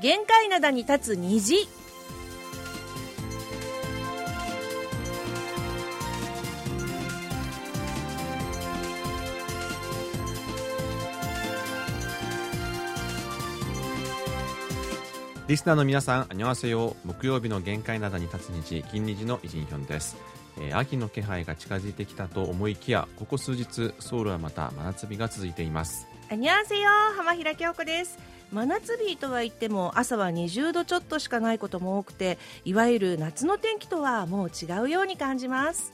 限界灘に立つ虹リスナーの皆さん、あにわせよ。木曜日の限界灘に立つ日、金日のイジンヒョンです。えー秋の気配が近づいてきたと思いきや、ここ数日、ソウルはまた真夏日が続いています。あにゃんせよ浜平京子です真夏日とは言っても朝は20度ちょっとしかないことも多くていわゆる夏の天気とはもう違うように感じます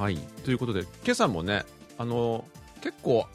はい。ということで、今朝もね、あの、結構、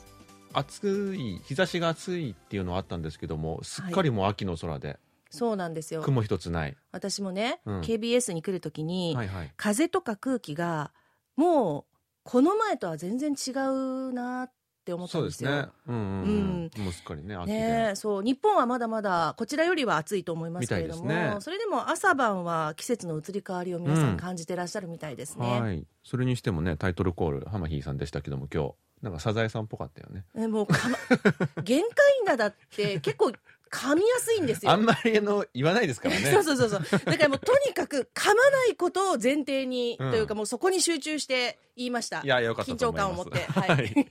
暑い、日差しが暑いっていうのはあったんですけども、すっかりもう秋の空で、そうなんですよ雲一つない。私もね、うん KBS に来るときに、はいはい。風とか空気がもうこの前とは全然違うなって思ったそうんでですすよね。うんうん、うん。もうすっかりね、秋で。ねえそう日本はまだまだこちらよりは暑いと思いますけれども、ねそれでも朝晩は季節の移り変わりを皆さうんん感じてらっしゃるみたいですね、はい。それにしてもね、タイトルコール、浜ひーさんでしたけども、今日、なんかサザエさんっぽかったよね。えもうかま限界灘って結構噛みやすいんですよ。あんまりあの、言わないですからね。そうそうそうそう。だからもうとにかく噛まないことを前提に、うんというかもうそこに集中して言いました。いや、よかった緊と思います。張感を持って。はい、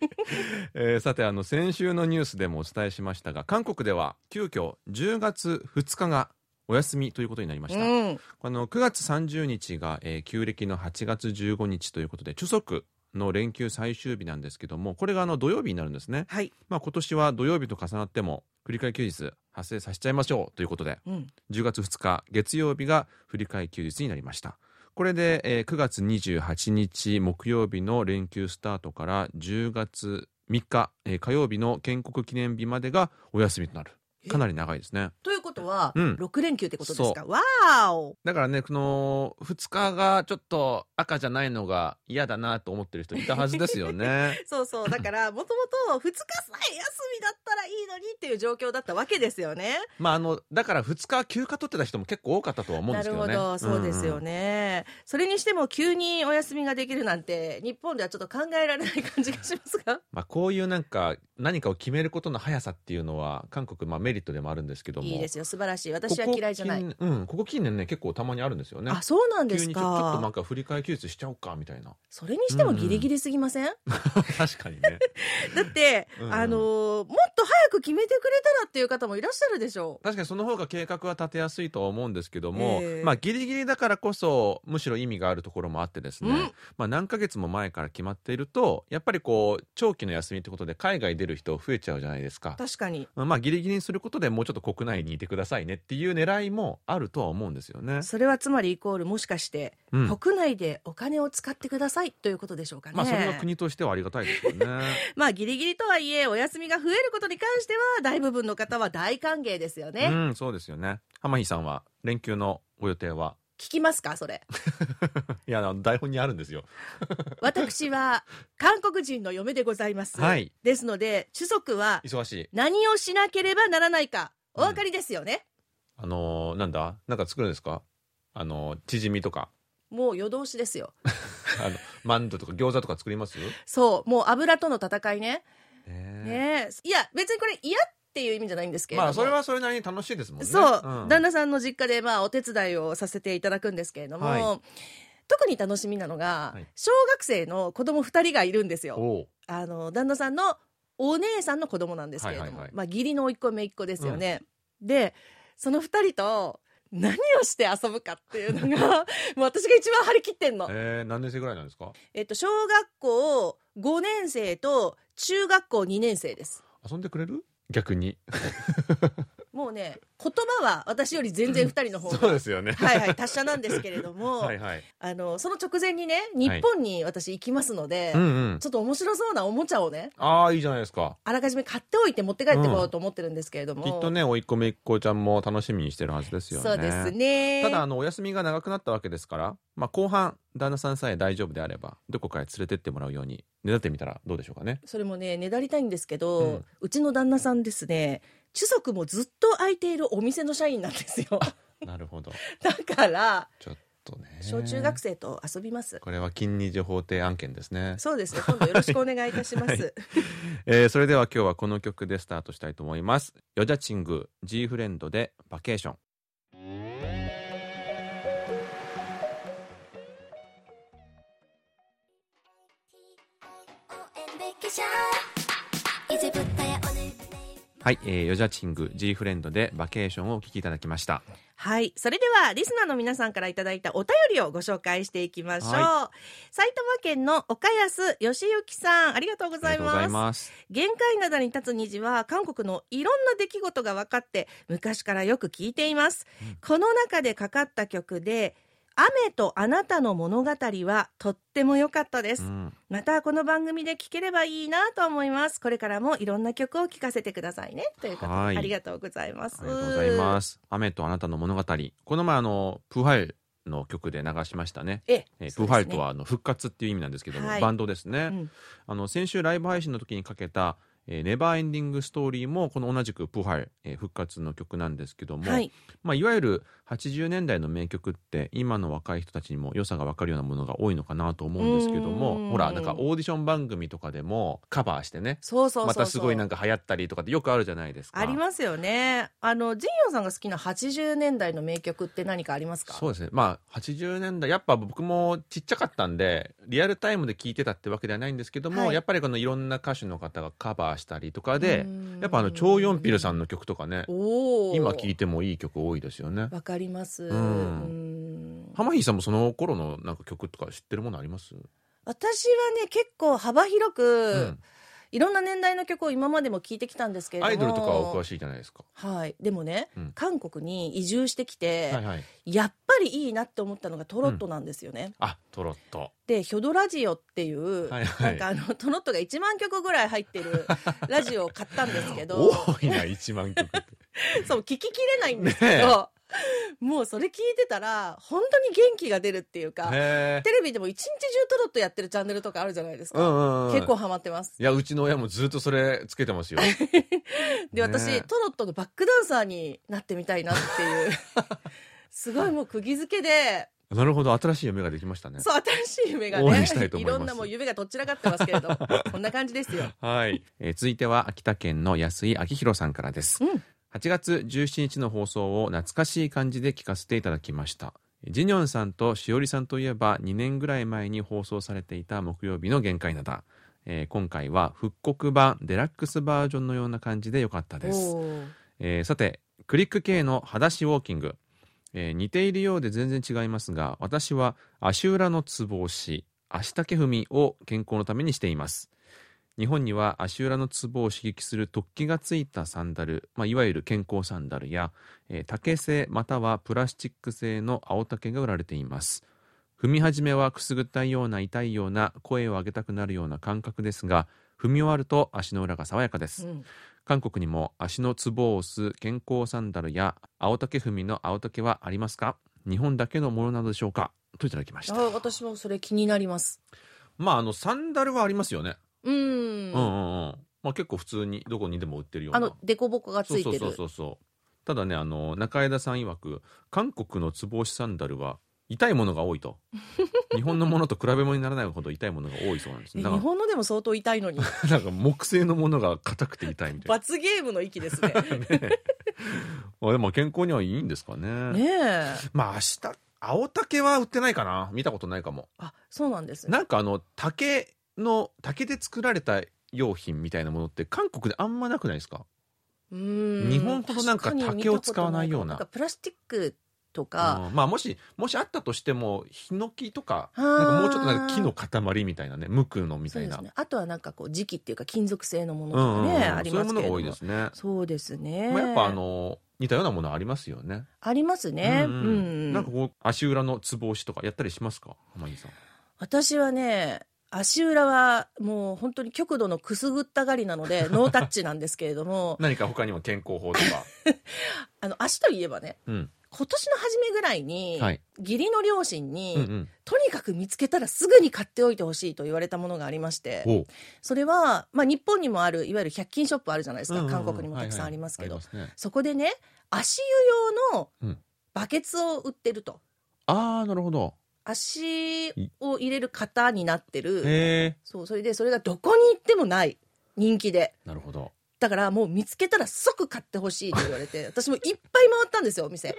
えーさて、あの、先週のニュースでもお伝えしましたが、韓国では急遽10月2日がお休みということになりました。うん。あの、9月30日が、えー旧暦の8月15日ということで、チュソクの連休最終日なんですけども、これがあの土曜日になるんですね。はい、まあ今年は土曜日と重なっても、振り替え休日発生させちゃいましょうということで、うん、10月2日月曜日が振り替え休日になりました。これで、えー9月28日木曜日の連休スタートから10月3日、えー火曜日の建国記念日までがお休みとなるかなり長いですね。ということは、うん。6連休ってことですか？わーお。だからねこの2日がちょっと赤じゃないのが嫌だなと思ってる人いたはずですよね。そうそう。だからもともと2日さえ休みだったらいいのにっていう状況だったわけですよね。まああのだから2日休暇取ってた人も結構多かったとは思うんなるほですけどね。ど。そうですよんんね、それにしても急にお休みができるなんて日本ではちょっと考えられない感じがしますが。まあ、こういうなんか何かを決めることの速さっていうのは韓国まあメリットでもあるんですけども。いいですよ。素晴らしい。私は嫌いじゃない。ここ近うん、ここ近年ね結構たまにあるんですよね。あそうなんです急にちょっとなんかか振り替え休日しちゃおうかみたいな。それにしてもギリギリすぎません、確かにね。だって、うん。あのーもっと早く決めてくれたらっていう方もいらっしゃるでしょ。う確かにその方が計画は立てやすいとは思うんですけども、ええ。まあギリギリだからこそむしろ意味があるところもあってですね、うん。まあ何ヶ月も前から決まっているとやっぱりこう長期の休みってことで海外出る人増えちゃうじゃないですか確かにまあギリギリにすることでもうちょっと国内にいてくださいねっていう狙いもあるとは思うんですよね。それはつまりイコールもしかして、うん国内でお金を使ってくださいということでしょうかね。まあそれは国としてはありがたいですよね。まあギリギリとはいえお休みが増えることに関しては大部分の方は大歓迎ですよね。うん、そうですよね。浜井さんは連休のご予定は？聞きますか？それ。いや、あの台本にあるんですよ。私は韓国人の嫁でございます。はいですので、主足は忙しい。何をしなければならないかお分かりですよね？あのーなんだ？なんか作るんですか？あのー、チヂミとか、もう夜通しですよ。あの、マンドとか餃子とか作ります？そう、もう油との戦いね。ねねえいや、別にこれ嫌っていう意味じゃないんですけれども。まあ、それはそれなりに楽しいですもんね。そう、ん旦那さんの実家でまあお手伝いをさせていただくんですけれども、はい特に楽しみなのが、はい小学生の子供2人がいるんですよ。おうあの旦那さんのお姉さんの子供なんですけれども、はいはいはいまあ義理の甥っ子姪っ子ですよね。でその2人と何をして遊ぶかっていうのが もう私が一番張り切ってんの。えー、何年生ぐらいなんですか？えっと小学校5年生と中学校2年生です。遊んでくれる？逆に。もうね言葉は私より全然 2人の方がそうですよね。はいはい達者なんですけれども、はいはい。あのその直前にね日本に私行きますので、うんうんち。ょっと面白そうなおもちゃをねああ、いいじゃないですか。あらかじめ買っておいて持って帰ってこようと思ってるんですけれども、きっとね、おいっ子めいっ子ちゃんも楽しみにしてるはずですよね。そうですねただあのお休みが長くなったわけですから、まあ、後半旦那さんさえ大丈夫であればどこかへ連れてってもらうようにねだってみたらどうでしょうかねそれもねねだりたいんですけど、ううんちの旦那さんですね主族もずっと空いているお店の社員なんですよ。なるほど。だから。ちょっとね。小中学生と遊びます。これは金二条法廷案件ですね。そうですね。今度よろしくお願いいたします。はい、えー、それでは今日はこの曲でスタートしたいと思います。ヨジャチング G フレンドでバケーション。Is it はい、えー、ヨジャチング G フレンドでバケーションをお聴きいただきましたはい。それでは、リスナーの皆さんからいただいたお便りをご紹介していきましょう。は埼玉県の岡安義之さん、ありがとうござい。ます限界灘に立つ虹は韓国のいろんな出来事が分かって昔からよく聞いています、うんこの中でかかった曲で雨とあなたの物語はとっても良かったです、うん。またこの番組で聴ければいいなと思います。これからもいろんな曲を聴かせてくださいね。ということありがとうございます。ありがとうございます。雨とあなたの物語。この前あのプーハイルの曲で流しましたね。ええプーハイルとはあの復活っていう意味なんですけども、はい。バンドですね、うん。あの先週ライブ配信の時にかけた、えーネバーエンディングストーリーもこの同じくプーハイル、えー復活の曲なんですけども、はい。まあ、いわゆる80年代の名曲って今の若い人たちにも良さが分かるようなものが多いのかなと思うんですけどうん。もほらなんかオーディション番組とかでもカバーしてねまたすごいなんか流行ったりとかってよくあるじゃないですか。ありますよね。あのジンヨンさんが好きな80年代の名曲って何かありますか？そうですね。まあ80年代やっぱ僕もちっちゃかったんでリアルタイムで聴いてたってわけではないんですけども、はい。やっぱりこのいろんな歌手の方がカバーしたりとかでうん。やっぱあのチョウ・ヨンピルさんの曲とかね今聴いてもいい曲多いですよね。わかります。浜ヒさんもその頃のなんか曲とか知ってるものあります、私はね結構幅広く、うんいろんな年代の曲を今までも聴いてきたんですけれども。アイドルとかはお詳しいじゃないですか。はい。でもね、うん。韓国に移住してきて、はいはい。やっぱりいいなって思ったのがトロットなんですよね、あトロット。でヒョドラジオっていう、はいはい。なんかあのトロットが1万曲ぐらい入ってる ラジオを買ったんですけど。多いな1万曲って。そう聞ききれないんですけど、もうそれ聞いてたら本当に元気が出るっていうか。テレビでも一日中トロットやってるチャンネルとかあるじゃないですか、うんうんうん、結構ハマってます。いやうちの親もずっとそれつけてますよ。で私、ねトロットのバックダンサーになってみたいなっていう。すごいもう釘付けで。なるほど新しい夢ができましたね。そう新しい夢が応ねいいろんなもう夢がどっちらかってますけれどこんな感じですよ。はい、えー続いては秋田県の安井明弘さんからです、うん8月17日の放送を懐かしい感じで聞かせていただきました。ジニョンさんとしおりさんといえば2年ぐらい前に放送されていた木曜日の限界灘、えー今回は復刻版デラックスバージョンのような感じでよかったです。えーさてクリック系の裸足ウォーキング、えー似ているようで全然違いますが私は足裏のつぼ押し足丈踏みを健康のためにしています日本には足裏のツボを刺激する突起がついたサンダル、まあ、いわゆる健康サンダルや、えー竹製またはプラスチック製の青竹が売られています。踏み始めはくすぐったいような痛いような声を上げたくなるような感覚ですが踏み終わると足の裏が爽やかです、うん。韓国にも足のツボを押す健康サンダルや青竹踏みの青竹はありますか？日本だけのものなのでしょうか？といただきました。あ私もそれ気になります。まああのサンダルはありますよね、うん。うん、うんうん。まあ結構普通にどこにでも売ってるような。あの凸凹がつそうそういてる。そうそうそうただねあの中枝さん曰く韓国のツボ押しサンダルは痛いものが多いと。日本のものと比べ物にならないほど痛いものが多いそうなんです。ねだか本のでも相当痛いのに。ら なんか木製のものが硬くて痛いみたいな。罰ゲームの域ですね。ねまあでも健康にはいいんですかね。ねえ。まあ明日青竹は売ってないかな。見たことないかも。あそうなんですね。なんかあの竹の竹で作られた用品みたいなものって韓国であんまなくないですか？日本ほどなんか竹を使わないような。プラスチックとか、うん。まあもしもしあったとしてもヒノキとかなんかもうちょっとなんか木の塊みたいなね無垢のみたいな。ね。あとはなんかこう磁気っていうか金属製のものとうんうん。うんかね、ありそういうものが多いですね、そうですね、まあ、やっぱあの似たようなものありますよね。ありますね。ううん。ん、うん。なんかこう足裏のつぼ押しとかやったりしますか？浜木さん。私はね足裏はもう本当に極度のくすぐったがりなので ノータッチなんですけれども。何か他にも健康法とか？あの足といえばねうん。今年の初めぐらいに、はい。義理の両親に、うんうん。とにかく見つけたらすぐに買っておいてほしいと言われたものがありましてそれは、まあ、日本にもあるいわゆる100均ショップあるじゃないですか、うんうんうん。韓国にもたくさんありますけど、はいはいね。そこでね足湯用のうん。バケツを売ってると、ああなるほど足を入れる型になってる。そうそれでそれがどこに行ってもない。人気で。なるほど。だからもう見つけたら即買ってほしいって言われて私もいっぱい回ったんですよお店。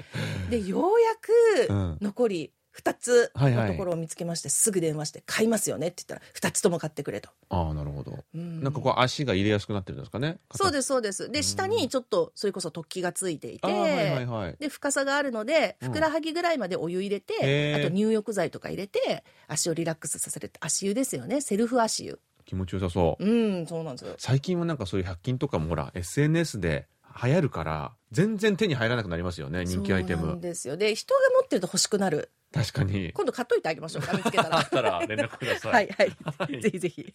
でようやくうん。残り2つのところを見つけまして、すぐ電話して買いますよねって言ったら2つとも買ってくれと、ああなるほど。うん。なんかこう足が入れやすくなってるんですかね？そうですすそうです。で下にちょっとそれこそ突起がついていて、はいはいはい。で深さがあるのでうん。ふくらはぎぐらいまでお湯入れて、へー。あと入浴剤とか入れて足をリラックスさせる足湯ですよね。セルフ足湯。気持ちよさそう。うんそうなんですよ。最近はなんかそういう100均とかもほら SNS で流行るから全然手に入らなくなりますよね人気アイテそうですよで人が持ってると欲しくなる。確かに。今度買っといてあげましょうか見つけた あらったら連絡ください。はいはい、はい。ぜひぜひ.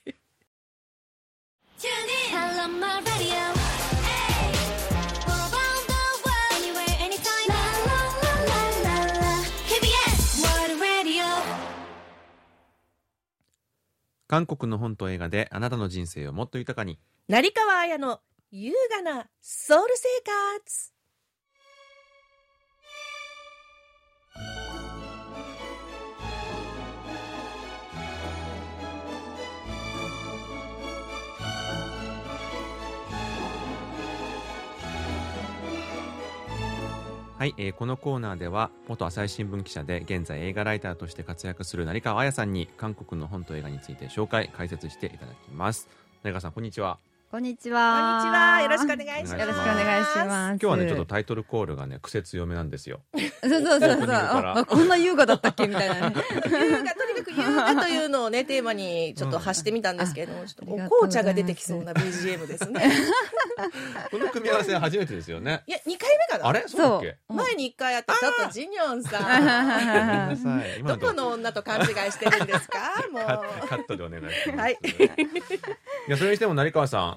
韓国の本と映画であなたの人生をもっと豊かに。成川綾の優雅なソウル生活。はい、えーこのコーナーでは元朝日新聞記者で現在映画ライターとして活躍する成川彩さんに韓国の本と映画について紹介解説していただきます。成川さんこんにちは。こんにちこんは。にちは。よろしくお願いします。よよろしくお願いします。今日はねちょっとタイトルコールがね癖強めなんですよ。そうそうそうそう。ああこんな優雅だったっけ？みたいなね。優雅とにかく優雅というのをねテーマにちょっと発してみたんですけれども、ちょっとお紅茶が出てきそうな BGM ですね。この組み合わせは初めてですよね。いや2回目かな。あれ？そうだっけ？前に1回やってちょっとジニョンさん。どこの女と勘違いしてるんですか？もう。カッカットでお願いします。はい。いやそれにしても成川さん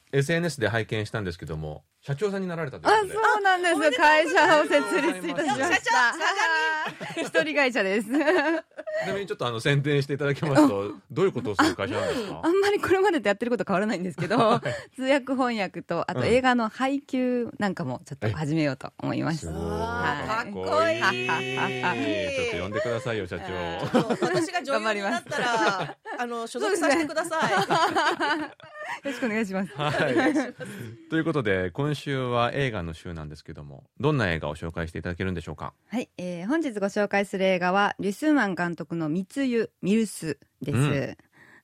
SNS で拝見したんですけども社長さんになられたというあ、ことで。そうなんですおめでとう会社を設立いたしま社した。長一人会社です。ちなみにちょっとあの宣伝していただきますとどういうことをする会社なんですか？あ。んまりこれまでとやってること変わらないんですけど、通訳翻訳と、あとうん映画の配給なんかもちょっと始めようと思いますす。ごいあーはいかっこいいちょっと呼んでくださいよ社長。私が女優になったらあの所属させてください、よろしくお願いします。はい。ということで今週は映画の週なんですけどもどんな映画を紹介していただけるんでしょうか？はい、えー本日ご紹介する映画はリュスーマン監督の密輸ミルスです。うん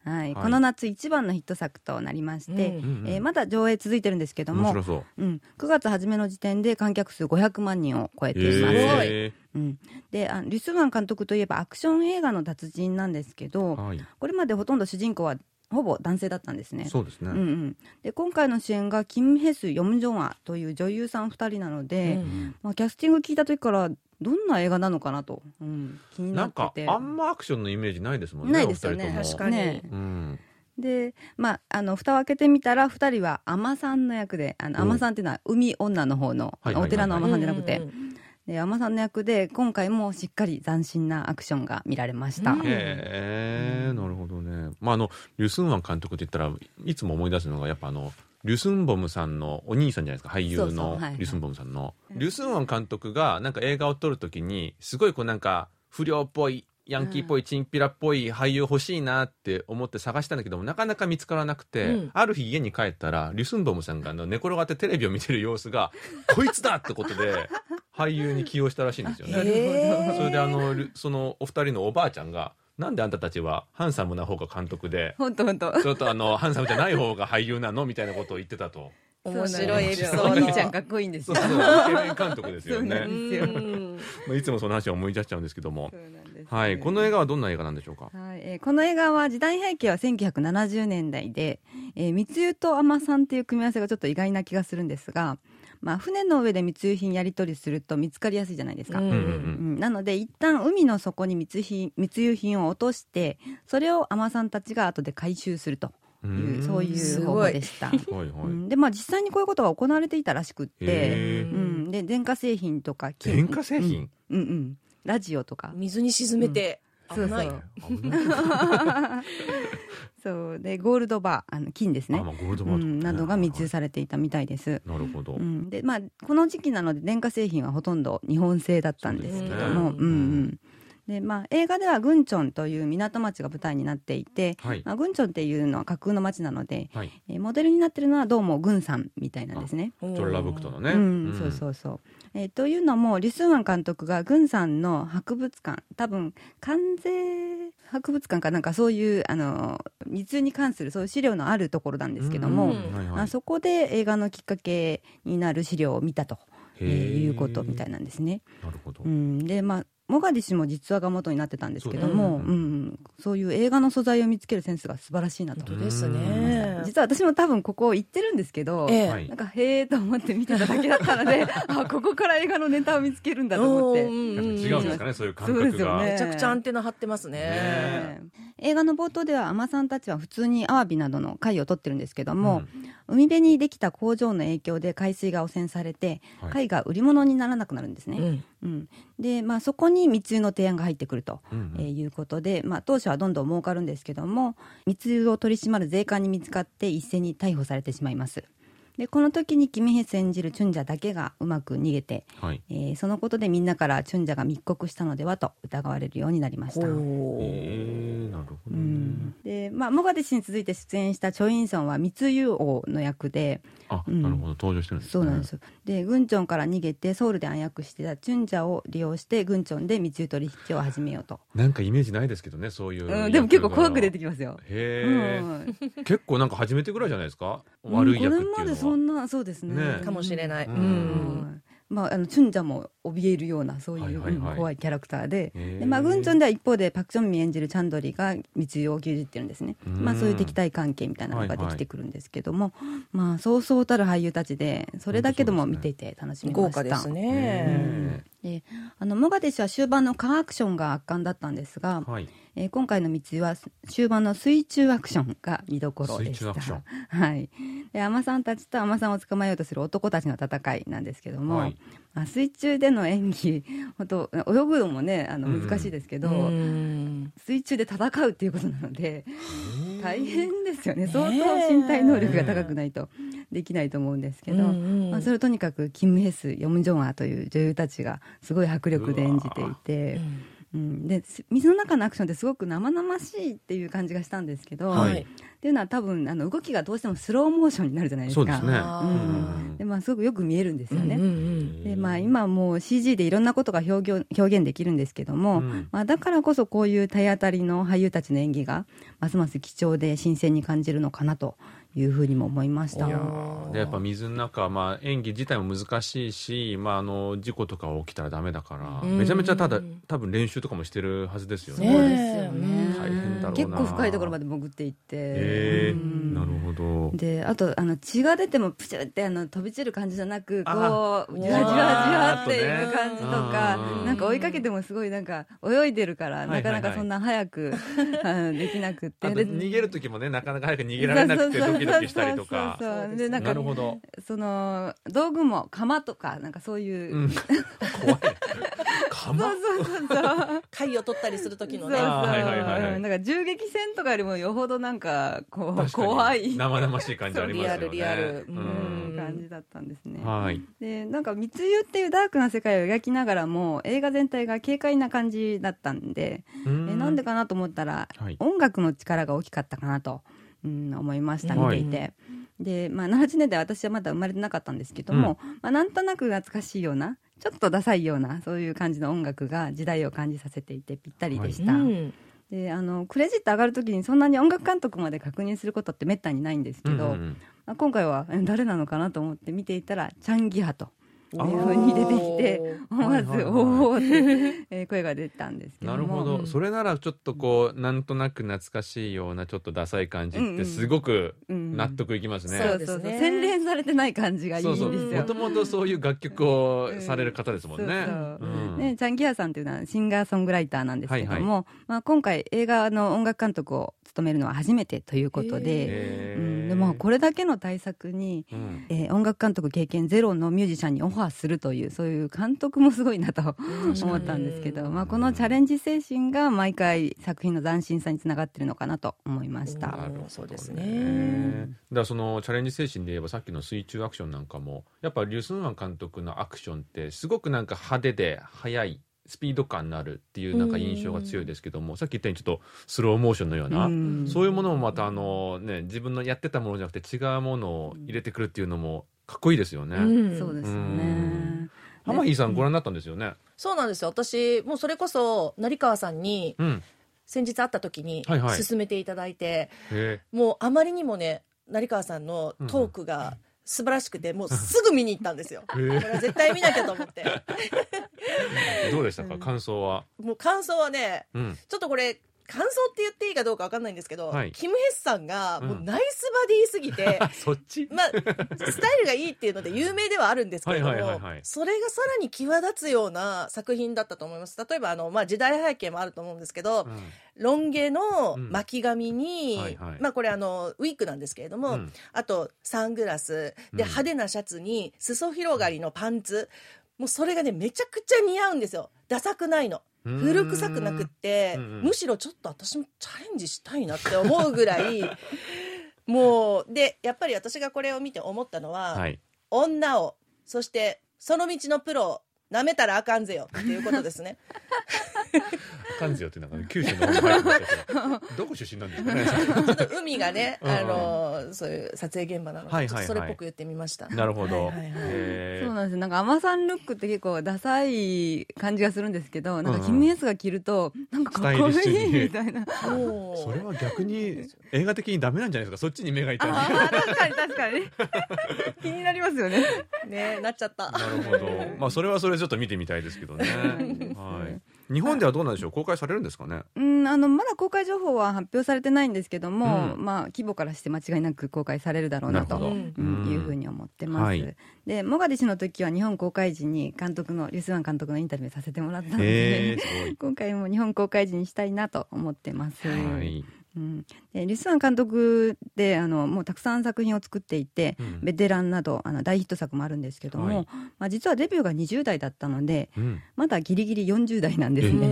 はい、はいこの夏一番のヒット作となりまして、うんえーまだ上映続いてるんですけども面白、そう。うん、9月初めの時点で観客数500万人を超えています。えうん、であリュスーマン監督といえばアクション映画の達人なんですけーど、はい。これまでほとんど主人公はほぼ男性だったんですね。そうですね。うんうん、で今回の主演がキム・ヘス・ヨム・ジョンアという女優さん2人なので、うんまあ、キャスティング聞いた時からどんな映画なのかなと、うん、気にななんってて。かあんまアクションのイメージないですもんね。ないですよねお二人とも。確かに。ね。うん。でまああの蓋を開けてみたら2人は海女さんの役であのお海女さんっていうのは海女の方の、お寺の海女さんじゃなくて、うんうんうん。で海女さんの役で今回もしっかり斬新なアクションが見られました、うんへえ、なるほどね。まああのリュスンワン監督って言ったらいつも思い出すのがやっぱあのリュスンボムさんのお兄さんじゃないですか俳優のリュスンボムさんの、うん。リュスンワン監督がなんか映画を撮るときにすごいこうなんか不良っぽいヤンキーっぽいチンピラっぽい俳優欲しいなって思って探したんだけどもなかなか見つからなくて、うん。ある日家に帰ったらリュスンボムさんが寝転がってテレビを見てる様子がこいつだってことで 俳優に起用したらしいんですよね。それであのそのお二人のおばあちゃんがなんであんたたちはハンサムな方が監督で本当本当。ちょっとあのハンサムじゃない方が俳優なのみたいなことを言ってたと。面白いエピソード。お兄ちゃんかっこいいんですよ。そうそうイケメン監督ですよそうなねまあいつもその話を思い出しちゃうんですけども。そうなんです。はい。この映画はどんな映画なんでしょうか？はい。えーこの映画は時代背景は1970年代で、えー密輸と海女さんっていう組み合わせがちょっと意外な気がするんですが、まあ、船の上で密輸品やり取りすると見つかりやすいじゃないですか。うんうんなので一旦海の底に密輸密輸品を落としてそれを海女さんたちが後で回収するとういうん。そういう方法でした。はいはい。うん。でまあ実際にこういうことが行われていたらしくって、うん、で電化製品とか金電化製品？うん、うんうん。ラジオとか。水に沈めて、そうそう。そう。でゴールドバーあの金ですね。あまあゴールドバーうん、などが密輸されていたみたいです。なるほど。うん、でまあこの時期なので電化製品はほとんど日本製だったんですけども、そうね。うんうん、でまあ、映画ではグンチョンという港町が舞台になっていて、はい。まあ、グンチョンっていうのは架空の町なので、はい。えーモデルになってるのはどうもグンさんみたいなんですね。ジジョルラブクトのね、うん、そうそうそう。えーというのもリュスンワン監督がグンさんの博物館多分関税博物館かなんかそういうあの密輸に関するそういう資料のあるところなんですけども、うん。はいはい。あそこで映画のきっかけになる資料を見たと、えーいうことみたいなんですね。なるほど、うん、でまあモガディシュも実話が元になってたんですけども、そううんうんそういう映画の素材を見つけるセンスが素晴らしいなと本当ですね。実は私も多分ここ行ってるんですけど、ええはいなんかへえと思って見てただけだったのであここから映画のネタを見つけるんだと思って、う違うんですかねそういう感そう覚が、ですよねめちゃくちゃアンテナ張ってますね。ね映画の冒頭では海女さんたちは普通にアワビなどの貝を取ってるんですけども、海辺にできた工場の影響で海水が汚染されて、はい。貝が売り物にならなくなるんですね、うん。うん。でまあ、そこに密輸の提案が入ってくると、うんうん。えーいうことで、まあ、当初はどんどん儲かるんですけども密輸を取り締まる税関に見つかって一斉に逮捕されてしまいますでこの時にキミヘス演じるチュンジャだけがうまく逃げて、はい。えーそのことでみんなからチュンジャが密告したのではと疑われるようになりました。えー、なるほどうね、ん。でまあ、モガディシュに続いて出演したチョ・インソンは密輸王の役であ、うん。なるほど。登場してるんですね。そうなんですよ。でグンチョンから逃げてソウルで暗躍してたチュンジャを利用してグンチョンで密輸取引を始めようと、なんかイメージないですけどねそういう、うん、でも結構怖く出てききますよ。へえ、うん。結構なんか初めてぐらいじゃないですか？悪い役っていうのは、そんなそうですね。ね。かもしれない。ううん。ん。まあ、あのチュンジャも怯えるようなそういう、はいはいはい。うん怖いキャラクターで。で、まあ、グンチョンでは一方でパク・チョンミ演じるチャンドリが密輸を牛耳ってるんですね、うん。まあ、そういう敵対関係みたいなのができてくるんですけども、まあ、そうそうたる俳優たちでそれだけでも見ていて楽しみました。豪華ですね。ねであのモガディシュは終盤のカーアクションが圧巻だったんですが、はいえー今回の密輸は終盤の水中アクションが見どころでした。はい。で海女さんたちと海女さんを捕まえようとする男たちの戦いなんですけども、はい。まあ、水中での演技本当泳ぐのもねあのうん難しいですけど、うん。水中で戦うっていうことなので大変ですよね。相当身体能力が高くないとできないと思うんですけど、うんうん。まあ、それをとにかくキム・ヘスヨム・ジョンアという女優たちがすごい迫力で演じていて、うん、です水の中のアクションってすごく生々しいっていう感じがしたんですけど、はい。っていうのは多分あの動きがどうしてもスローモーションになるじゃないですか。すうーん。でまあ、すごくよく見えるんですよね。うん。うんでまあ、今もう CG でいろんなことが表現表現できるんですけども、うん。まあ、だからこそこういう体当たりの俳優たちの演技がますます貴重で新鮮に感じるのかなというふうにも思いました。いやーでやっぱ水の中、まあ、演技自体も難しいし、まあ、あの事故とか起きたらダメだから、うん。めちゃめちゃただ多分練習とかもしてるはずですよね。そうねですよね。大変だろうな。結構深いところまで潜っていって、へえうん。なるほど。であとあの血が出てもプシュってあの飛び散る感じじゃなくあこうじわじわじわっていう感じとか、うん。なんか追いかけてもすごいなんか泳いでるから、はいはいはい。なかなかそんな早く あのできなくって。逃げる時もねなかなか早く逃げられなくてドキドキしたりとか。そうそうそう。そうでなんかなるほど、その道具も釜とかなんかそういう、うん、怖い。釜そうそうそう貝を取ったりする時のね。そうそう。はいはいはいはい。うん。なんか銃撃戦とかよりもよほどなんかこう怖い。生々しい感じありますよね。リアルリアル。ううん。ん感じだったんですね。はい。でなんか密輸っていうダークな世界を描きながらも映画全体が軽快な感じだったんで、えなんでかなと思ったら、はい。音楽の力が大きかったかなと、うん、思いました見はい。ていて。でまあ、70年代私はまだ生まれてなかったんですけども、まあ、なんとなく懐かしいようなちょっとダサいようなそういう感じの音楽が時代を感じさせていてぴったりでした、うん。であのクレジット上がるときにそんなに音楽監督まで確認することってめったにないんですけど、うんうん。まあ、今回はえ誰なのかなと思って見ていたらチャン・ギハというふうに出てきて思わずはいはいはい。おおって、えー声が出たんですけども。なるほど、うん。それならちょっとこうなんとなく懐かしいようなちょっとダサい感じってうんうん。すごくうん。納得いきますね、そうですね。洗練されてない感じがいいんそうですよ。そうもともとそういう楽曲をされる方ですもんね、そうそう。うん。ね、チャン・ギハさんというのはシンガーソングライターなんですけども、はい。まあ、今回映画の音楽監督を務めるのは初めてということで,、うん、でもこれだけの大作にうん。えー音楽監督経験ゼロのミュージシャンにオファーするというそういう監督もすごいなと 思ったんですけど、まあ、このチャレンジ精神が毎回作品の斬新さにつながってるのかなと思いました。なるほどそうですね。ねだからそのチャレンジ精神で言えばさっきの水中アクションなんかもやっぱリュスンワン監督のアクションってすごくなんか派手で速いスピード感のあるっていうなんか印象が強いですけども、さっき言ったようにちょっとスローモーションのような、うんそういうものもまたあのね自分のやってたものじゃなくて違うものを入れてくるっていうのもかっこいいですよね。うんそうですねん。浜井さんご覧になったんですよね？そうなんですよ私もうそれこそ成川さんにうん。先日会った時にはいはい勧めていただいて、へもうあまりにもね成川さんのトークが素晴らしくて、もう すぐ見に行ったんですよ。え。へこれは絶対見なきゃと思ってえ。どうでしたか？感想は。もう感想はねうん。ちょっとこれ感想って言っていいかどうかわかんないんですけど、はい。キム・ヘスさんがもううん。ナイスバディすぎて、そっち？まあ、スタイルがいいっていうので有名ではあるんですけれども、はいはいはいはい。それがさらに際立つような作品だったと思います。例えばあの、まあ、時代背景もあると思うんですけど、うん。ロン毛の巻き髪に、はいはい。まあこれあのウィッグなんですけれども、うん。あとサングラスでうん。派手なシャツに裾広がりのパンツ。もうそれがねめちゃくちゃ似合うんですよ。ダサくないの。うん古臭くなくってうん。うんむしろちょっと私もチャレンジしたいなって思うぐらい もうでやっぱり私がこれを見て思ったのは、はい。女をそしてその道のプロを舐めたらあかんぜよっていうことですね 漢字よってなんかね九州の方に入ってましたけど、どこ出身なんですかね。ちょっと海がね、うんあのそういう撮影現場なので、はいはいそれっぽく言ってみました。なるほど。はいはいはいそうなんですなんか海女さんルックって結構ダサい感じがするんですけどなんかキム・エスが着るとなんかかっこいスタイリッシュにいみたいなそれは逆に映画的にダメなんじゃないですか。そっちに目がいった確かに確かに 気になりますよねねなっちゃった。なるほど。まあそれはそれでちょっと見てみたいですけどね。はい。日本ではどうなんでしょう？公開されるんですかね？うんあのまだ公開情報は発表されてないんですけども、うんまあ規模からして間違いなく公開されるだろうなというふうに思ってます、はいでモガディシュの時は日本公開時に監督のリュスワン監督のインタビューさせてもらったので。今回も日本公開時にしたいなと思ってます、はい。うん、でリュスワン監督であのもうたくさん作品を作っていて、うん。ベテランなどあの大ヒット作もあるんですけども、はい。まあ、実はデビューが20代だったのでうん。まだギリギリ40代なんですえね。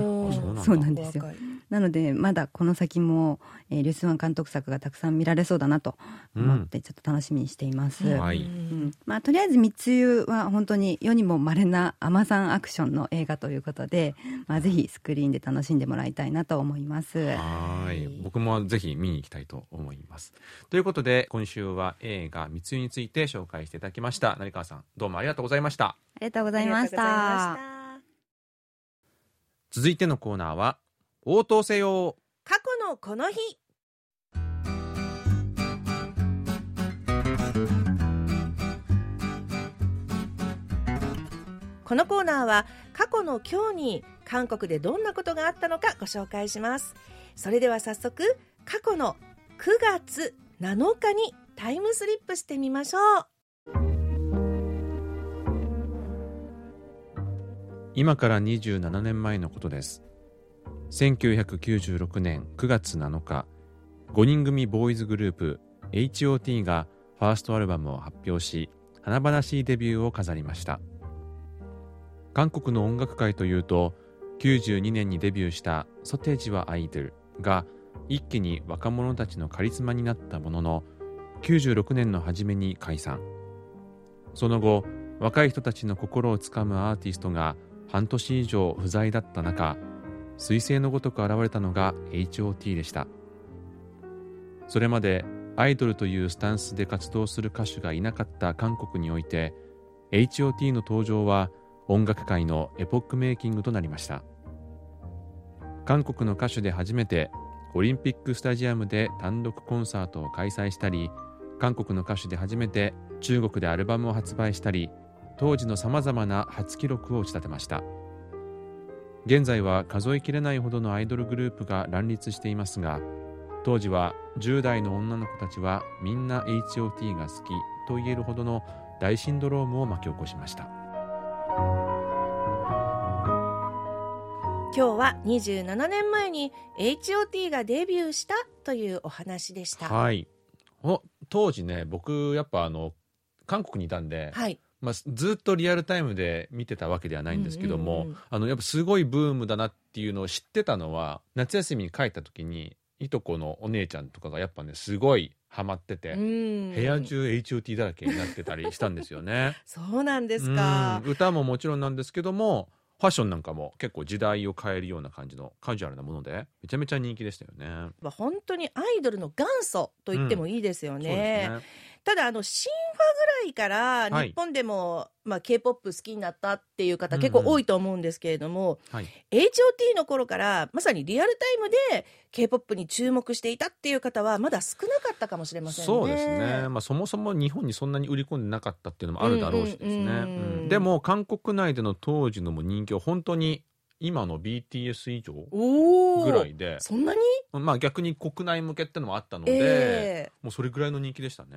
そうなんですよなのでまだこの先も、えー、リュスワン監督作がたくさん見られそうだなと思ってちょっと楽しみにしています。うんはいうんまあ、とりあえず三つ湯は本当に世にも稀なアマさんアクションの映画ということで、まあ、ぜひスクリーンで楽しんでもらいたいなと思います。はい。僕もぜひ見に行きたいと思います。ということで、今週は映画密輸について紹介していただきました。成川さん、どうもありがとうございました。ありがとうございましありがとうございまた。した続いてのコーナーは、応答せよ。過去のこの日。このコーナーは過去の今日に韓国でどんなことがあったのかご紹介しますそれでは早速過去の9月7日にタイムスリップしてみましょう今から27年前のことです。1996年9月7日、5人組ボーイズグループ HOT がファーストアルバムを発表し、華々しいデビューを飾りました。韓国の音楽界というと、92年にデビューしたソテージはアイドルが一気に若者たちのカリスマになったものの、96年の初めに解散。その後、若い人たちの心をつかむアーティストが半年以上不在だった中彗星のごとく現れたのが HOT でした。それまでアイドルというスタンスで活動する歌手がいなかった韓国において HOT の登場は音楽界のエポックメイキングとなりました。韓国の歌手で初めてオリンピックスタジアムで単独コンサートを開催したり韓国の歌手で初めて中国でアルバムを発売したり当時のさまざまな初記録を打ち立てました。現在は数えきれないほどのアイドルグループが乱立していますが当時は10代の女の子たちはみんな HOT が好きと言えるほどの大シンドロームを巻き起こしました。今日は27年前に HOT がデビューしたというお話でした。はい。お当時ね僕やっぱあの韓国にいたんで、はいまあ、ずっとリアルタイムで見てたわけではないんですけども、あのやっぱすごいブームだなっていうのを知ってたのは夏休みに帰った時にいとこのお姉ちゃんとかがやっぱねすごいハマってて、うん部屋中 HOT だらけになってたりしたんですよね。そうなんですかうん歌ももちろんなんですけどもファッションなんかも結構時代を変えるような感じのカジュアルなものでめちゃめちゃ人気でしたよね。まあ本当にアイドルの元祖と言ってもいいですよそうね。ただあの新ファぐらいからはい日本でも、まあ K-POP 好きになったっていう方結構多いと思うんですけれども、はい。HOT の頃からまさにリアルタイムで K-POP に注目していたっていう方はまだ少なかったかもしれませんね。そうですね。まあそもそも日本にそんなに売り込んでなかったっていうのもあるだろうしですね。うんうんうんうんでも韓国内での当時のも人気は本当に今の BTS 以上ぐらいで、そんなに？まあ逆に国内向けってのもあったので、えもうそれぐらいの人気でしたね。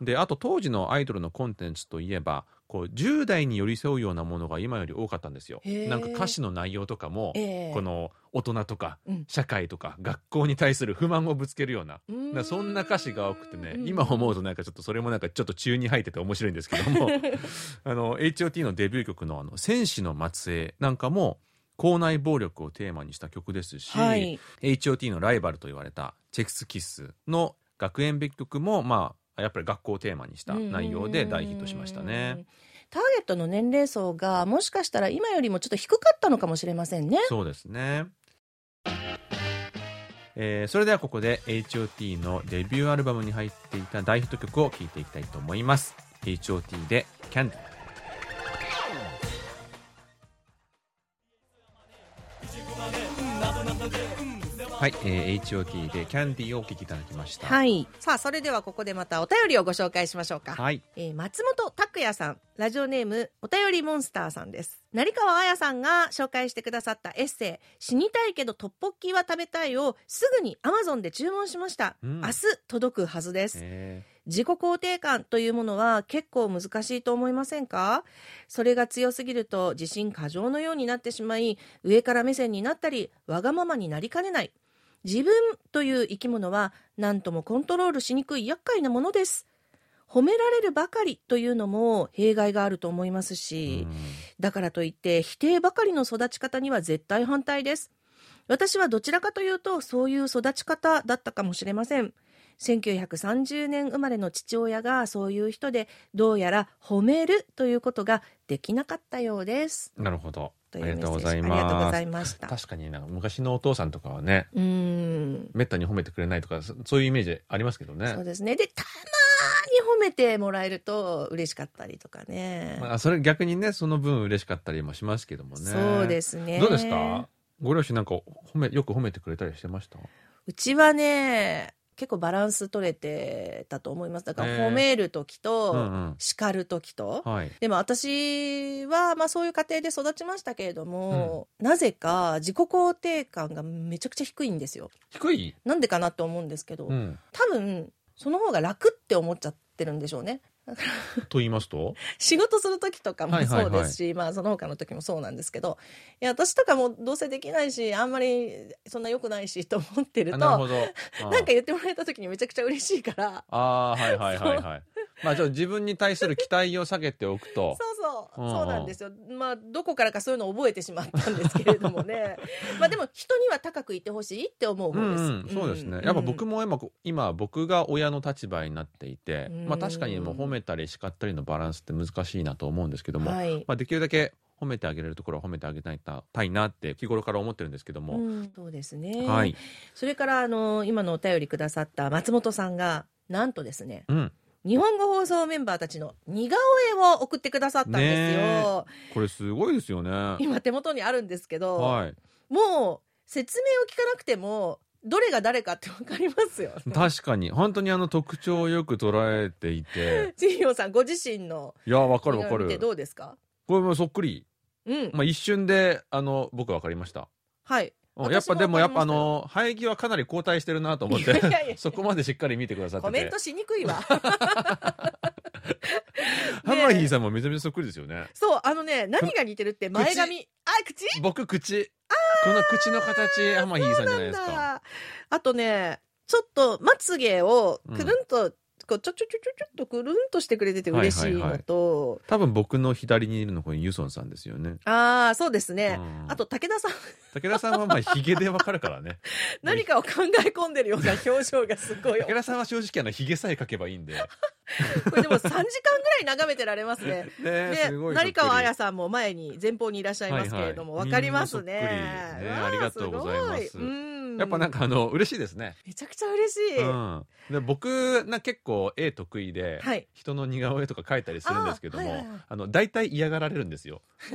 であと当時のアイドルのコンテンツといえばこう10代に寄り添うようなものが今より多かったんですよ。なんか歌詞の内容とかも、ええ。この大人とかうん。社会とか学校に対する不満をぶつけるようなうそんな歌詞が多くてねうん。今思うとなんかちょっとそれもなんかちょっと中に入ってて面白いんですけどもあの HOT のデビュー曲の「あの戦士の末裔」なんかも校内暴力をテーマにした曲ですし、はい HOT のライバルと言われたチェクスキスの学園別曲もまあやっぱり学校をテーマにした内容で大ヒットしましたね。ターゲットの年齢層がもしかしたら今よりもちょっと低かったのかもしれませんね。そうですね。えーそれではここで HOT のデビューアルバムに入っていた大ヒット曲を聴いていきたいと思います。HOT で Candy。はい、えー HOT で Candy をお聴きいただきました。はい。さあ、それではここでまたお便りをご紹介しましょうか。はい。えー松本拓也さん、ラジオネームお便りモンスターさんです。成川彩さんが紹介してくださったエッセイ、死にたいけどトッポッキは食べたいをすぐに Amazon で注文しました。うん明日届くはずです。え自己肯定感というものは結構難しいと思いませんか？それが強すぎると自信過剰のようになってしまい上から目線になったりわがままになりかねない自分という生き物は何ともコントロールしにくい厄介なものです褒められるばかりというのも弊害があると思いますーし、うんだからといって否定ばかりの育ち方には絶対反対です。私はどちらかというとそういう育ち方だったかもしれません。1930年生まれの父親がそういう人でどうやら褒めるということができなかったようです。なるほど。ありがとうございます。確かになんか昔のお父さんとかはね、うーん。めったに褒めてくれないとかそそういうイメージありますけどねそうですね。で、たまに褒めてもらえると嬉しかったりとかね。まあ、それ逆にねその分嬉しかったりもしますけどもねそうですね。どうですか？ご両親なんか褒めよく褒めてくれたりしてました？うちはね、結構バランス取れてたと思います。だから褒める時と、うんうん叱る時と。はいでも私は、まあそういう家庭で育ちましたけれども、なぜか自己肯定感がめちゃくちゃ低いんですよ。低い、なんでかなと思うんですけど、うん、多分、その方が楽って思っちゃってるんでしょうね。と言いますと？仕事する時とかもそうですし、まあその他の時もそうなんですけど、いや、私とかもどうせできないし、あんまりそんな良くないしと思ってると、あなるほど。あなんか言ってもらえた時にめちゃくちゃ嬉しいから、あーはいはいはいはい まあちょっと自分に対する期待を下げておくと。そうそう、うん。そうなんですよ。まあ、どこからかそういうのを覚えてしまったんですけれどもね。まあでも、人には高くいてほしいって思ううん方です。うん、そうですね、んやっぱ僕も今今僕が親の立場になっていて、うん。まあ確かにもう褒めたり叱ったりのバランスって難しいなと思うんですけども、はい。まあ、できるだけ褒めてあげれるところは褒めてあげたいたいなって日頃から思ってるんですけども、うん。そうですね。はい、それから、あの、今のお便りくださった松本さんが、なんとですね、うん、日本語放送メンバーたちの似顔絵を送ってくださったんですよ。これすごいですよね。は今手元にあるんですけど、い、もう説明を聞かなくても、どれが誰かってわかりますよ。確かに本当にあの特徴をよく捉えていて、ジンさんご自身のいやわかるわかる。どうですか？これもそっくり、うん。まあ一瞬であの僕わかりました。はい。うんやっぱでもやっぱあの生え際かなり後退してるなと思ってそこまでしっかり見てくださってて。コメントしにくいわ。ハマヒーさんもめちゃめちゃそっくりですよね。そう、あのね、何が似てるって前髪。あ、口？僕口この口の形ハマヒーさんじゃないですか。だ。あとね、ちょっとまつげをくるんとかちょちょちょちょちょっとくるんとしてくれてて嬉しいのと、多分僕の左にいるのこれユソンさんですよね。ああそうですね、うん。あと武田さん。武田さんはまあヒゲでわかるからね。何かを考え込んでるような表情がすごい。武田さんは正直あのヒゲさえ描けばいいんで。これでも3時間ぐらい眺めてられますね。ねですごい成川彩ささんも前に前方にいらっしゃいますけれども、はいはい。わかりますね。ねわありがとうございます。すごうん。やっぱなんかあの嬉しいですね。めちゃくちゃ嬉しい、うん、で僕な結構絵得意で、はい。人の似顔絵とか描いたりするんですけどもあ、あーはいはい。はいの大体嫌がられるんですよ。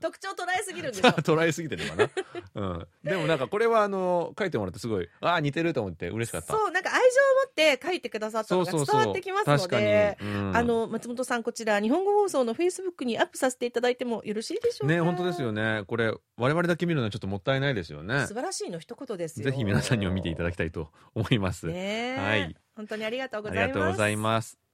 特徴捉えすぎるんでしょ。捉えすぎてるのかな、うん、でもなんかこれはあの描いてもらってすごいああ似てると思って嬉しかった。そうなんか愛情を持って書いてくださったのが伝わってきますのでうん。あの松本さんこちら日本語放送のフェイスブックにアップさせていただいてもよろしいでしょうか？ね本当ですよね。これ我々だけ見るのはちょっともったいないですよね。素晴らしいの一言ですよ。ぜひ皆さんにも見ていただきたいと思います、ねえ。はい。本当にありがとうごあざいます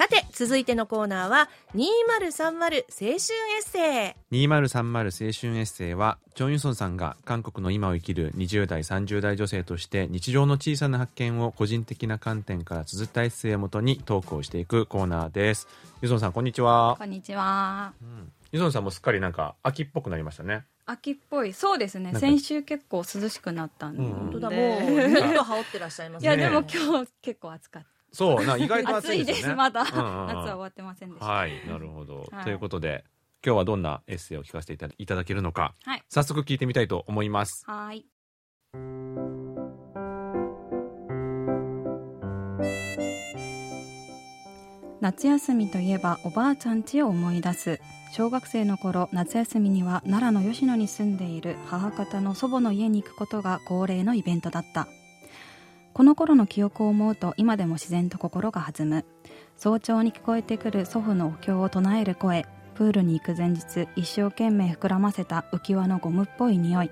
さて続いてのコーナーは2030青春エッセイ。2030青春エッセイはチョン・ユソンさんが韓国の今を生きる20代30代女性として日常の小さな発見を個人的な観点から綴ったエッセイをもとにトークをしていくコーナーです。ユソンさんこんにちは、こんにちは。うん、ユソンさんもすっかりなんか秋っぽくなりましたね。秋っぽい。そうですね。先週結構涼しくなったんで。うん。本当だ もうニット羽織ってらっしゃいますいや、ねでも今日結構暑かっそうな意外た。と暑いですす、暑いでよねまだ。夏は終わってませんでした。はいなるほど、はいということで今日はどんなエッセイを聞かせていただいただけるのかはい。早速聞いてみたいと思いますはーい。夏休みといえばおばあちゃん家を思い出す小学生の頃夏休みには奈良の吉野に住んでいる母方の祖母の家に行くことが恒例のイベントだったこの頃の記憶を思うと今でも自然と心が弾む。早朝に聞こえてくる祖父のお経を唱える声プールに行く前日一生懸命膨らませた浮き輪のゴムっぽい匂い。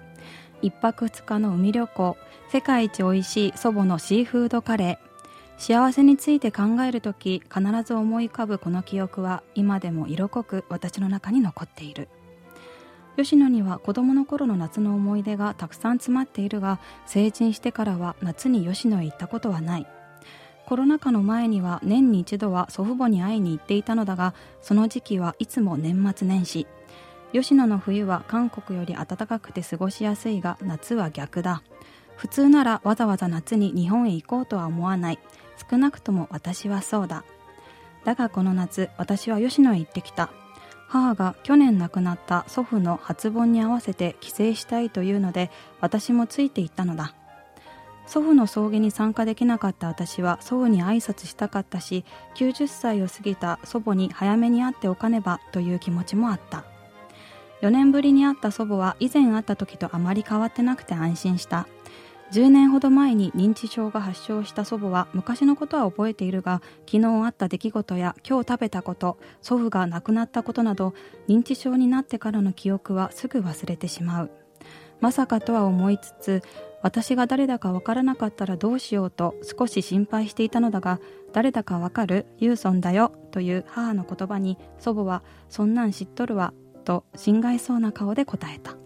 一泊二日の海旅行世界一美味しい祖母のシーフードカレー。幸せについて考えるとき必ず思い浮かぶこの記憶は今でも色濃く私の中に残っている。吉野には子供の頃の夏の思い出がたくさん詰まっているが成人してからは夏に吉野へ行ったことはない。コロナ禍の前には年に一度は祖父母に会いに行っていたのだがその時期はいつも年末年始。吉野の冬は韓国より暖かくて過ごしやすいが夏は逆だ。普通ならわざわざ夏に日本へ行こうとは思わない。少なくとも私はそうだ。だがこの夏私は吉野へ行ってきた。母が去年亡くなった祖父の初盆に合わせて帰省したいというので私もついて行ったのだ。祖父の葬儀に参加できなかった私は祖父に挨拶したかったし90歳を過ぎた祖母に早めに会っておかねばという気持ちもあった。4年ぶりに会った祖母は以前会った時とあまり変わってなくて安心した。10年ほど前に認知症が発症した祖母は昔のことは覚えているが昨日あった出来事や今日食べたこと祖父が亡くなったことなど認知症になってからの記憶はすぐ忘れてしまう。まさかとは思いつつ私が誰だかわからなかったらどうしようと少し心配していたのだが誰だかわかる？ユーソンだよという母の言葉に祖母はそんなん知っとるわと心外そうな顔で答えた。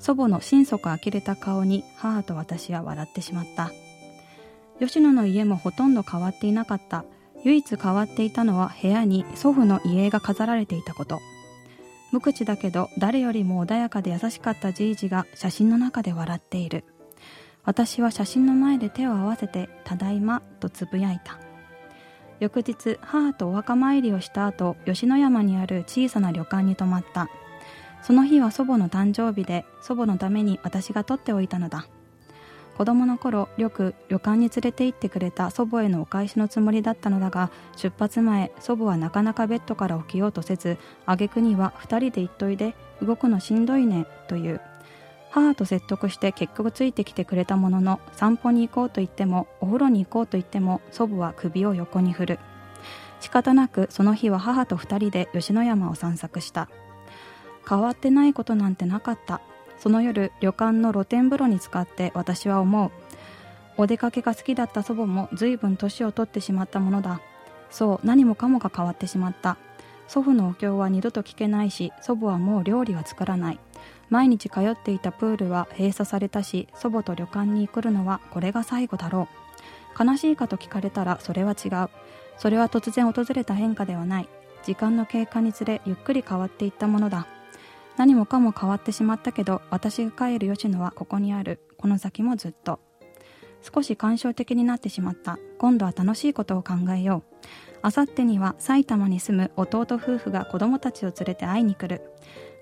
祖母の心底呆れた顔に母と私は笑ってしまった。吉野の家もほとんど変わっていなかった。唯一変わっていたのは部屋に祖父の遺影が飾られていたこと。無口だけど誰よりも穏やかで優しかったじいじが写真の中で笑っている。私は写真の前で手を合わせて「ただいま」とつぶやいた。翌日母とお墓参りをした後吉野山にある小さな旅館に泊まった。その日は祖母の誕生日で祖母のために私が取っておいたのだ。子供の頃よく旅館に連れて行ってくれた祖母へのお返しのつもりだったのだが出発前祖母はなかなかベッドから起きようとせず挙句には二人で行っといで動くのしんどいねという。母と説得して結局ついてきてくれたものの散歩に行こうと言ってもお風呂に行こうと言っても祖母は首を横に振る。仕方なくその日は母と二人で吉野山を散策した。変わってないことなんてなかった。その夜旅館の露天風呂に浸かって私は思う。お出かけが好きだった祖母も随分年を取ってしまったものだ。そう何もかもが変わってしまった。祖父のお経は二度と聞けないし祖母はもう料理は作らない。毎日通っていたプールは閉鎖されたし祖母と旅館に来るのはこれが最後だろう。悲しいかと聞かれたらそれは違う。それは突然訪れた変化ではない。時間の経過につれゆっくり変わっていったものだ。何もかも変わってしまったけど私が帰る吉野はここにある。この先もずっと。少し感傷的になってしまった。今度は楽しいことを考えよう。あさってには埼玉に住む弟夫婦が子供たちを連れて会いに来る。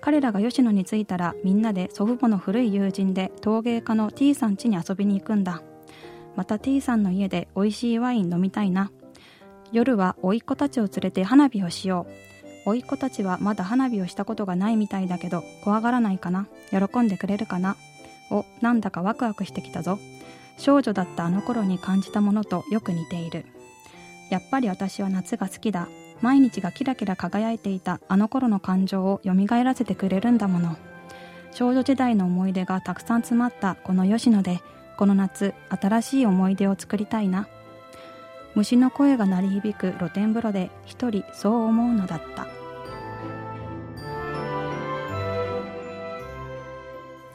彼らが吉野に着いたらみんなで祖父母の古い友人で陶芸家の T さん家に遊びに行くんだ。また T さんの家で美味しいワイン飲みたいな。夜は甥っ子たちを連れて花火をしよう。甥っ子たちはまだ花火をしたことがないみたいだけど怖がらないかな？喜んでくれるかな？おなんだかワクワクしてきたぞ。少女だったあの頃に感じたものとよく似ている。やっぱり私は夏が好きだ。毎日がキラキラ輝いていたあの頃の感情を蘇らせてくれるんだもの。少女時代の思い出がたくさん詰まったこの吉野でこの夏新しい思い出を作りたいな。虫の声が鳴り響く露天風呂で一人そう思うのだった。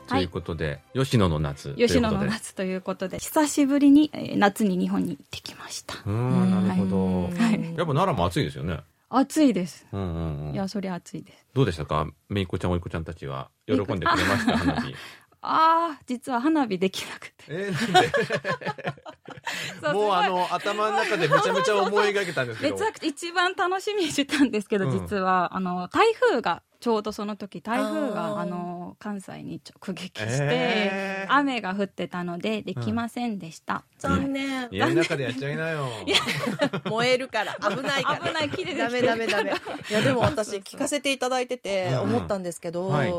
ということで、吉野の夏ということで。吉野の夏ということで久しぶりにえー夏に日本に行ってきましたうーん、なるほど。はいやっぱ奈良も暑いですよね。暑いですうんうんうん。いやそりゃ暑いですどうでしたか？めいっ子ちゃん、おいっ子ちゃんたちは。喜んでくれました、花火。ああ実は花火できなくてえー、なんで？もうあの、頭の中でめちゃめちゃ思い描けたんですけど。めちゃくちゃ一番楽しみにしてたんですけど、うん実はあの台風がちょうどその時台風があの関西に直撃して、えー。雨が降ってたのでできませんでした、残念。家の中でやっちゃいなよ。燃えるから危ないから。危ない木でできてダメダメダメ。いやでも私聞かせていただいててうん思ったんですけど、はい。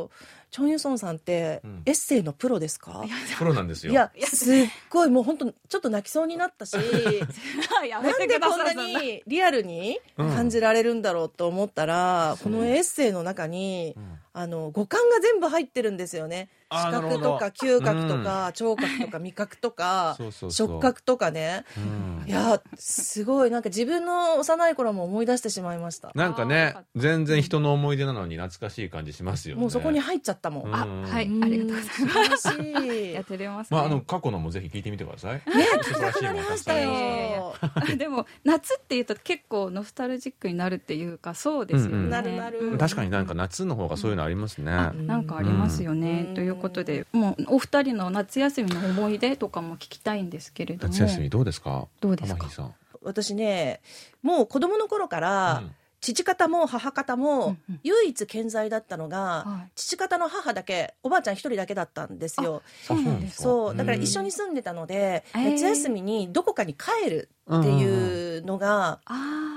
チョン・ユソンさんってうん。エッセイのプロですか、プロなんですよ。いやすっごいもう本当ちょっと泣きそうになったし なんでこんなにリアルにうん。感じられるんだろうと思ったら、このエッセイの中に、あの五感が全部入ってるんですよね。視覚とか嗅覚とか、聴覚とか味覚とかそうそうそう。触覚とかね。うん。いやすごい。なんか自分の幼い頃も思い出してしまいました。なんかね全然人の思い出なのに懐かしい感じしますよね。もうそこに入っちゃったもん、うん。あはい。ありがとうございます。素晴らしい。やってれますね、まあ、あの、過去のもぜひ聞いてみてください。素晴らしいものたくさんありましたよ。でも夏っていうと結構ノスタルジックになるっていうかそうですよね、うんうん。なるなる。確かになんか夏の方がそういうのありますね。あなんかありますよね、うん。ということでもうお二人の夏休みの思い出とかも聞きたいんですけれども。夏休みどうですか？どうですか？私ねもう子供の頃から、うん。父方も母方うんもうん。唯一健在だったのが、はい。父方の母だけおばあちゃん一人だけだったんですよ。そうなんですか。そう。だからうん一緒に住んでたので、えー。夏休みにどこかに帰るっていうのが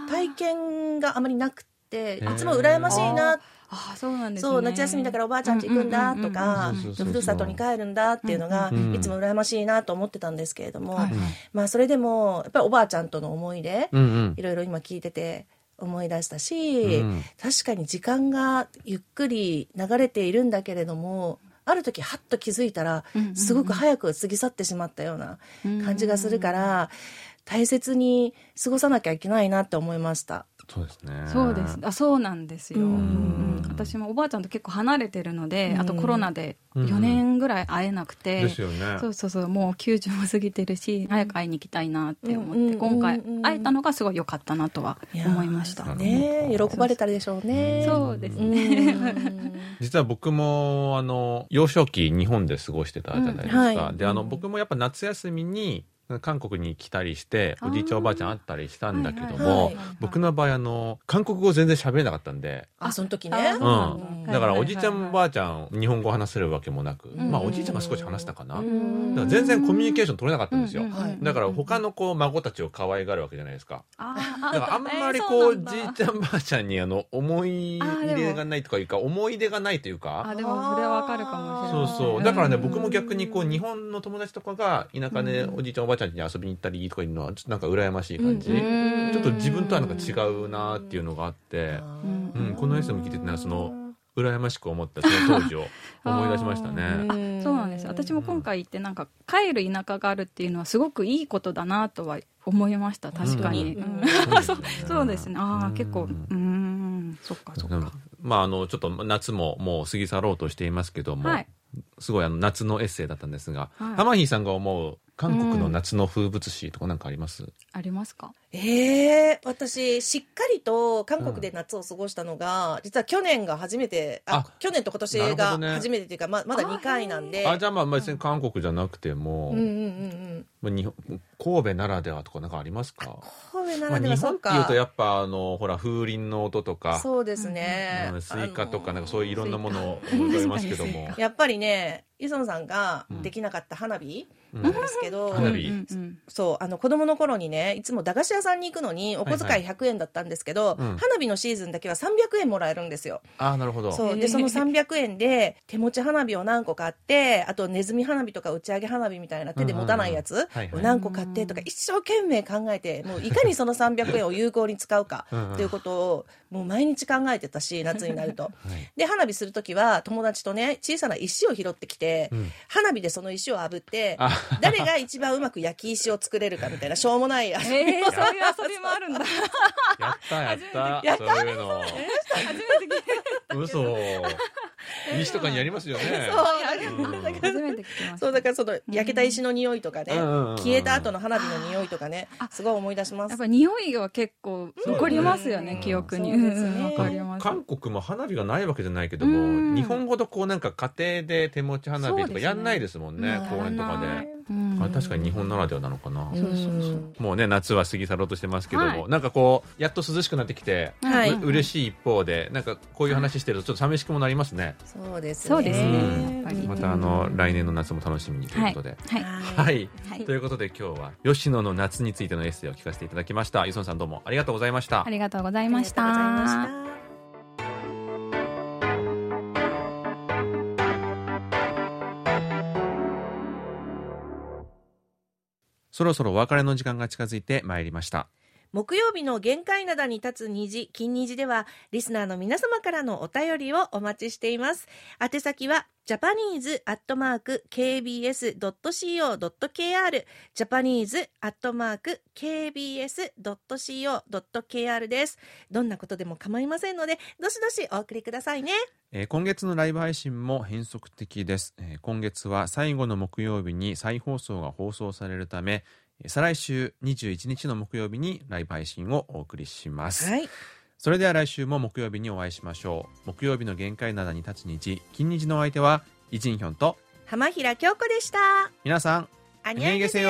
体験があまりなくていつも羨ましいなあーそうなんですね。そう夏休みだからおばあちゃん家行くんだとかふるさとに帰るんだっていうのがいつも羨ましいなと思ってたんですけれども、まあそれでもやっぱりおばあちゃんとの思い出うんうん。いろいろ今聞いてて思い出したし、うん確かに時間がゆっくり流れているんだけれどもある時ハッと気づいたらすごく早く過ぎ去ってしまったような感じがするから大切に過ごさなきゃいけないなって思いました。そうですね。そうです。あそうなんですよ、うん。うん私もおばあちゃんと結構離れてるので、うん。あとコロナでうん。4年ぐらい会えなくて、ですよね。そうそうそうもう90も過ぎてるし早く会いに行きたいなって思って、今回うん会えたのがすごい良かったなとは思いました。ねえ喜ばれたでしょうね。そうですうね、ん。実は僕もあの幼少期日本で過ごしてたじゃないですか、うん。はい。であの僕もやっぱ夏休みに韓国に来たりしておじいちゃんおばあちゃん会ったりしたんだけどはいもはい。僕の場合あの韓国語全然喋れなかったんで。あその時ね。あうんだ。からはいおじいちゃんおばあちゃん日本語話せるわけもなく、ん。まあおじいちゃんが少し話したかな、だうん。から全然コミュニケーション取れなかったんですよ、うん。うん。うんはいだから他のこう孫たちを可愛がるわけじゃないですか。あだからあんまりえーこうそうなんだ。じいちゃんばあちゃんにあの思い入れがないとかいうか思い出がないというか。あでもそれはわかるかもしれそない。うそう。だからねん。僕も逆にこう日本の友達とかが田舎でおじいちゃんおばあちゃんに遊びに行ったりとかいうのはちょっとなんか羨ましい感じ、うん。ちょっと自分とはなんか違うなっていうのがあって、あうん、この S も聞いててねその羨ましく思ったその当時を 思い出しましたあね。そうなんです。私も今回行ってなんか帰る田舎があるっていうのはすごくいいことだなとは思いました。確かに、うん。うん。そう そうですね。あうん。あ結構うーん。そっかそっかまああのちょっと夏ももう過ぎ去ろうとしていますけども、はいすごいあの夏のエッセイだったんですが、はい。ハマヒーさんが思う韓国の夏の風物詩とかなんかあります？ありますか？ええ私しっかりと韓国で夏を過ごしたのが、実は去年が初めてああ去年と今年が初めてというかままだ2回なんで。あじゃあまあ別に韓国じゃなくても、うんうんうんうん。まあ日本神戸ならではとかなんかありますか？神戸なまあ、らでは日本ってそうか、いうとやっぱあのほら風鈴の音とか、そうですね、うんスイカとかなんかそういういろんなものを思いますけども、やっぱりねイソンさんができなかった花火うんなんですけど、そうあの子供の頃にねいつも駄菓子屋さんに行くのにお小遣い100円だったんですけど、うん。花火のシーズンだけは300円もらえるんですよ。ああなるほど。そう。でその300円で手持ち花火を何個買ってあとネズミ花火とか打ち上げ花火みたいな手で持たないやつを何個買ってとか一生懸命考えてもういかにその300円を有効に使うかということをもう毎日考えてたし 夏になると。はい。で花火する時は友達とね小さな石を拾ってきて、うん。花火でその石を炙ってあ 誰が一番うまく焼き石を作れるかみたいな しょうもない。遊びえー、そういう遊びもあるんだ。やったやった。やっそういうの。嘘。西とかにやりますよね。そううん。だから初めて聞きました。そうだからその焼けた石の匂いとかね、消えた後の花火の匂いとかねすごい思い出します。やっぱり匂いは結構残りますよね、うん。記憶に。韓国も花火がないわけじゃないけども、うん。日本ほどこうなんか家庭で手持ち花火とかやんないですもんねうん。公園とかで、うんあれ確かに日本ならではなのかな、もうね夏は過ぎ去ろうとしてますけども、はい。なんかこうやっと涼しくなってきて、はい、う嬉しい一方でなんかこういう話してるとちょっと寂しくもなりますね、そうですね。そうですね。うん。やっぱり。またあの来年の夏も楽しみにということで、はい。ということで今日は吉野の夏についてのエッセイを聞かせていただきました。磯野さんどうもありがとうございました。ありがとうございましありがとうございまた。そろそろお別れの時間が近づいてまいりました。木曜日の限界灘に立つ虹、金虹では、リスナーの皆様からのお便りをお待ちしています。宛先は、japanese.kbs.co.kr、japanese.kbs.co.kr です。どんなことでも構いませんので、どしどしお送りくださいね。えー今月のライブ配信も変則的です、えー今月は最後の木曜日に再放送が放送されるため再来週21日の木曜日にライブ配信をお送りします。はいそれでは来週も木曜日にお会いしましょう。木曜日の限界灘に立つ日、金日のお相手は、イジンヒョンと、浜平京子でした。皆さん、あにあげせよ